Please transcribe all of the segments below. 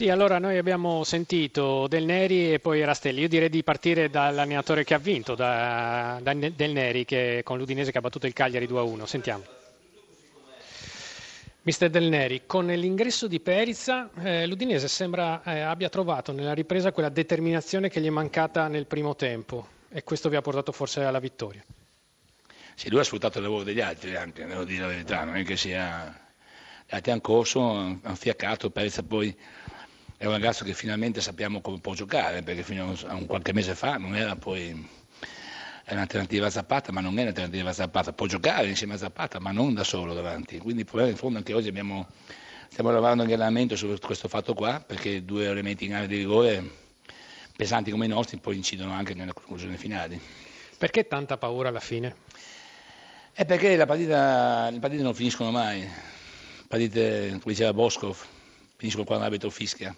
Sì, allora noi abbiamo sentito Del Neri e poi Rastelli. Io direi di partire dall'allenatore che ha vinto, da, da Del Neri, che, con l'Udinese che ha battuto il Cagliari 2-1. Sentiamo. Mister Del Neri, con l'ingresso di Perizza, eh, l'Udinese sembra eh, abbia trovato nella ripresa quella determinazione che gli è mancata nel primo tempo e questo vi ha portato forse alla vittoria. Sì, lui ha sfruttato il lavoro degli altri anche, devo dire la verità, non è che sia... Gli altri hanno corso, hanno fiaccato, Perizza poi è un ragazzo che finalmente sappiamo come può giocare, perché fino a un qualche mese fa non era poi è un'alternativa a Zapata, ma non è un'alternativa a Zapata, può giocare insieme a Zapata, ma non da solo davanti. Quindi il problema in fondo anche oggi abbiamo, stiamo lavorando in allenamento su questo fatto qua, perché due elementi in area di rigore pesanti come i nostri poi incidono anche nelle conclusioni finali. Perché tanta paura alla fine? È perché partita, le partite non finiscono mai. Le partite, come diceva Boscov, finiscono quando l'arbitro fischia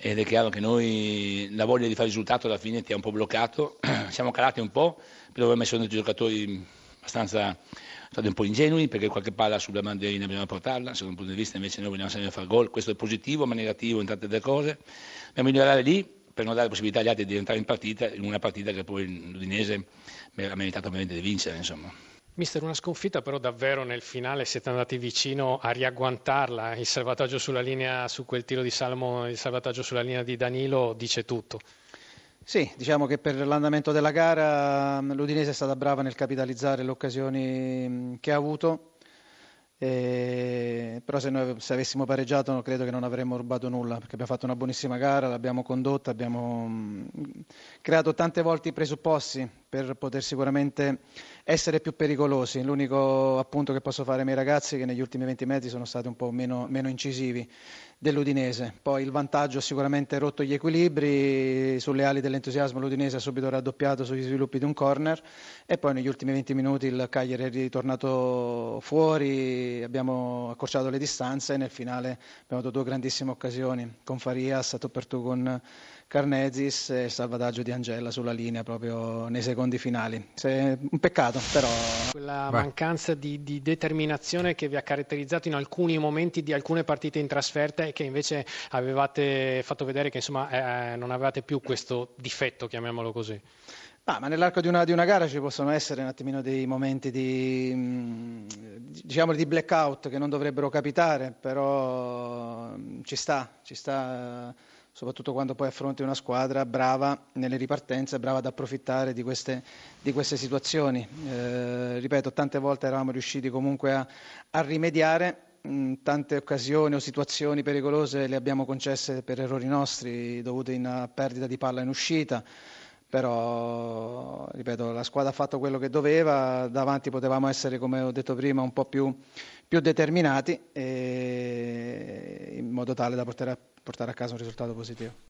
ed è chiaro che noi la voglia di fare risultato alla fine ti ha un po' bloccato, siamo calati un po', però abbiamo messo dei giocatori abbastanza stati un po' ingenui perché qualche palla sulla bandierina bisogna portarla, secondo un punto di vista invece noi vogliamo sempre fare gol, questo è positivo ma negativo in tante delle cose, dobbiamo migliorare lì per non dare possibilità agli altri di entrare in partita, in una partita che poi l'Udinese ha meritato ovviamente di vincere. Insomma. Mister, una sconfitta però davvero nel finale siete andati vicino a riagguantarla, il salvataggio sulla linea, su quel tiro di Salmo, il salvataggio sulla linea di Danilo dice tutto. Sì, diciamo che per l'andamento della gara l'Udinese è stata brava nel capitalizzare le occasioni che ha avuto, e, però se noi se avessimo pareggiato credo che non avremmo rubato nulla perché abbiamo fatto una buonissima gara, l'abbiamo condotta, abbiamo creato tante volte i presupposti per poter sicuramente essere più pericolosi. L'unico appunto che posso fare ai miei ragazzi è che negli ultimi 20 metri sono stati un po' meno, meno incisivi dell'Udinese. Poi il vantaggio ha sicuramente rotto gli equilibri, sulle ali dell'entusiasmo l'Udinese ha subito raddoppiato sugli sviluppi di un corner e poi negli ultimi 20 minuti il Cagliari è ritornato fuori, abbiamo accorciato le distanze e nel finale abbiamo avuto due grandissime occasioni con Farias, Toppertù con Carnesis e il salvataggio di Angela sulla linea proprio nei secondi finali. Se, un peccato, però. Quella Vai. mancanza di, di, determinazione che vi ha caratterizzato in alcuni momenti di alcune partite in trasferta e che invece avevate fatto vedere che insomma, eh, non avevate più questo difetto, chiamiamolo così. Ah, ma nell'arco di una, di una, gara ci possono essere un attimino dei momenti di, mm, diciamo, di blackout che non dovrebbero capitare, però mm, ci sta, ci sta soprattutto quando poi affronti una squadra brava nelle ripartenze, brava ad approfittare di queste, di queste situazioni. Eh, ripeto, tante volte eravamo riusciti comunque a, a rimediare, in tante occasioni o situazioni pericolose le abbiamo concesse per errori nostri dovuti a perdita di palla in uscita però ripeto la squadra ha fatto quello che doveva davanti potevamo essere come ho detto prima un po' più, più determinati in modo tale da portare a, portare a casa un risultato positivo